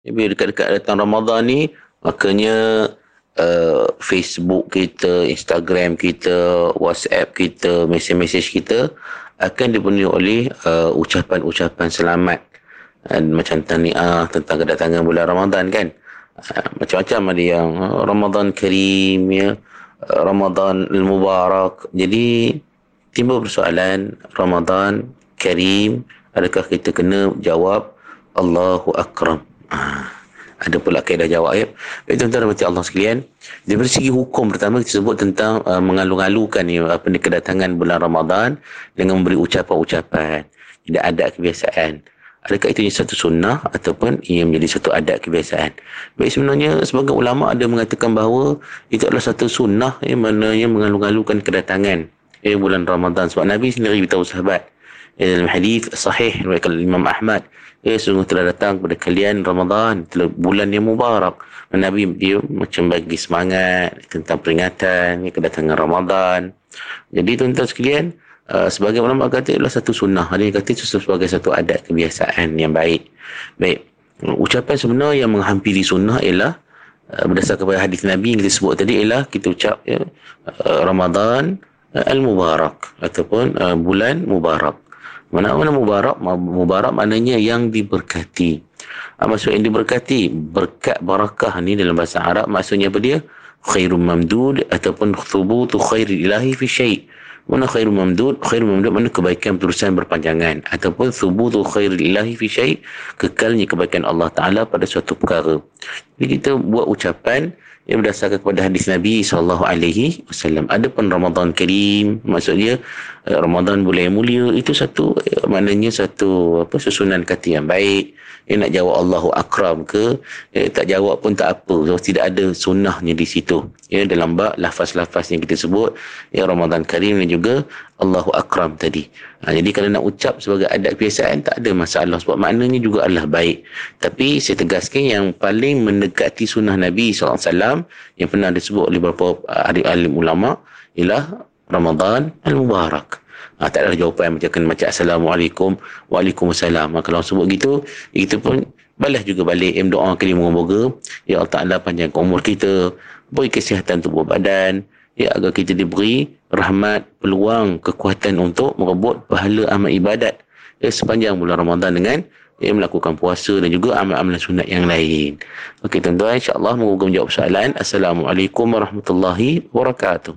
Bila dekat-dekat datang Ramadan ni, makanya uh, Facebook kita, Instagram kita, WhatsApp kita, mesej-mesej kita akan dipenuhi oleh uh, ucapan-ucapan selamat. Dan macam taniah tentang kedatangan bulan Ramadan kan. Uh, macam-macam ada yang uh, Ramadan Karim ya. Uh, Ramadan Al-Mubarak. Jadi timbul persoalan Ramadan Karim adakah kita kena jawab Allahu Akram. Ha, ada pula kaedah jawab ya. Baik tuan-tuan dan Allah sekalian. Dari segi hukum pertama kita sebut tentang uh, mengalu-alukan ya, apa ni kedatangan bulan Ramadan dengan memberi ucapan-ucapan. Tidak ada kebiasaan. Adakah itu satu sunnah ataupun ia menjadi satu adat kebiasaan. Baik sebenarnya sebagai ulama ada mengatakan bahawa itu adalah satu sunnah yang mananya mengalu-alukan kedatangan ya, bulan Ramadan. Sebab Nabi sendiri beritahu sahabat dalam hadis sahih riwayat Imam Ahmad ya sungguh telah datang kepada kalian Ramadan telah bulan yang mubarak. Nabi dia macam bagi semangat tentang peringatan ya, kedatangan Ramadan. Jadi tuan-tuan sekalian uh, sebagai ulama kata adalah satu sunnah. Ada yang kata itu sebagai satu adat kebiasaan yang baik. Baik. Ucapan sebenar yang menghampiri sunnah ialah uh, berdasarkan kepada hadis Nabi yang kita sebut tadi ialah kita ucap ya, uh, Ramadan al-mubarak ataupun uh, bulan mubarak mana-mana mubarak, mubarak maknanya yang diberkati. Ha, maksud yang diberkati, berkat barakah ni dalam bahasa Arab maksudnya apa dia? Khairun mamdud ataupun thubutu khairi ilahi fi syai' mana khairul mamdud? Khairul mamdud mana kebaikan terusan berpanjangan. Ataupun thubutu khairil ilahi fi syai kekalnya kebaikan Allah taala pada suatu perkara. Jadi kita buat ucapan yang berdasarkan kepada hadis Nabi sallallahu alaihi wasallam. Adapun Ramadan Karim maksudnya eh, Ramadan bulan yang mulia itu satu eh, maknanya satu apa susunan kata yang baik. Yang nak jawab Allahu akram ke? Eh, tak jawab pun tak apa. So, tidak ada sunnahnya di situ ya dalam bab lafaz-lafaz yang kita sebut ya Ramadan Karim dan juga Allahu akram tadi. Ha, jadi kalau nak ucap sebagai adat kebiasaan tak ada masalah sebab maknanya juga adalah baik. Tapi saya tegaskan yang paling mendekati sunnah Nabi SAW yang pernah disebut oleh beberapa ahli alim ulama ialah Ramadan al-Mubarak. Ha, tak ada jawapan macam kena macam Assalamualaikum Waalaikumsalam. Ha, kalau sebut gitu itu pun balas juga balik yang doa kali moga ya Allah Ta'ala panjang umur kita beri kesihatan tubuh badan ya agar kita diberi rahmat peluang kekuatan untuk merebut pahala amal ibadat ya, sepanjang bulan Ramadan dengan ya, melakukan puasa dan juga amal-amal sunat yang lain. Okey tuan-tuan insya-Allah mengugung jawab soalan. Assalamualaikum warahmatullahi wabarakatuh.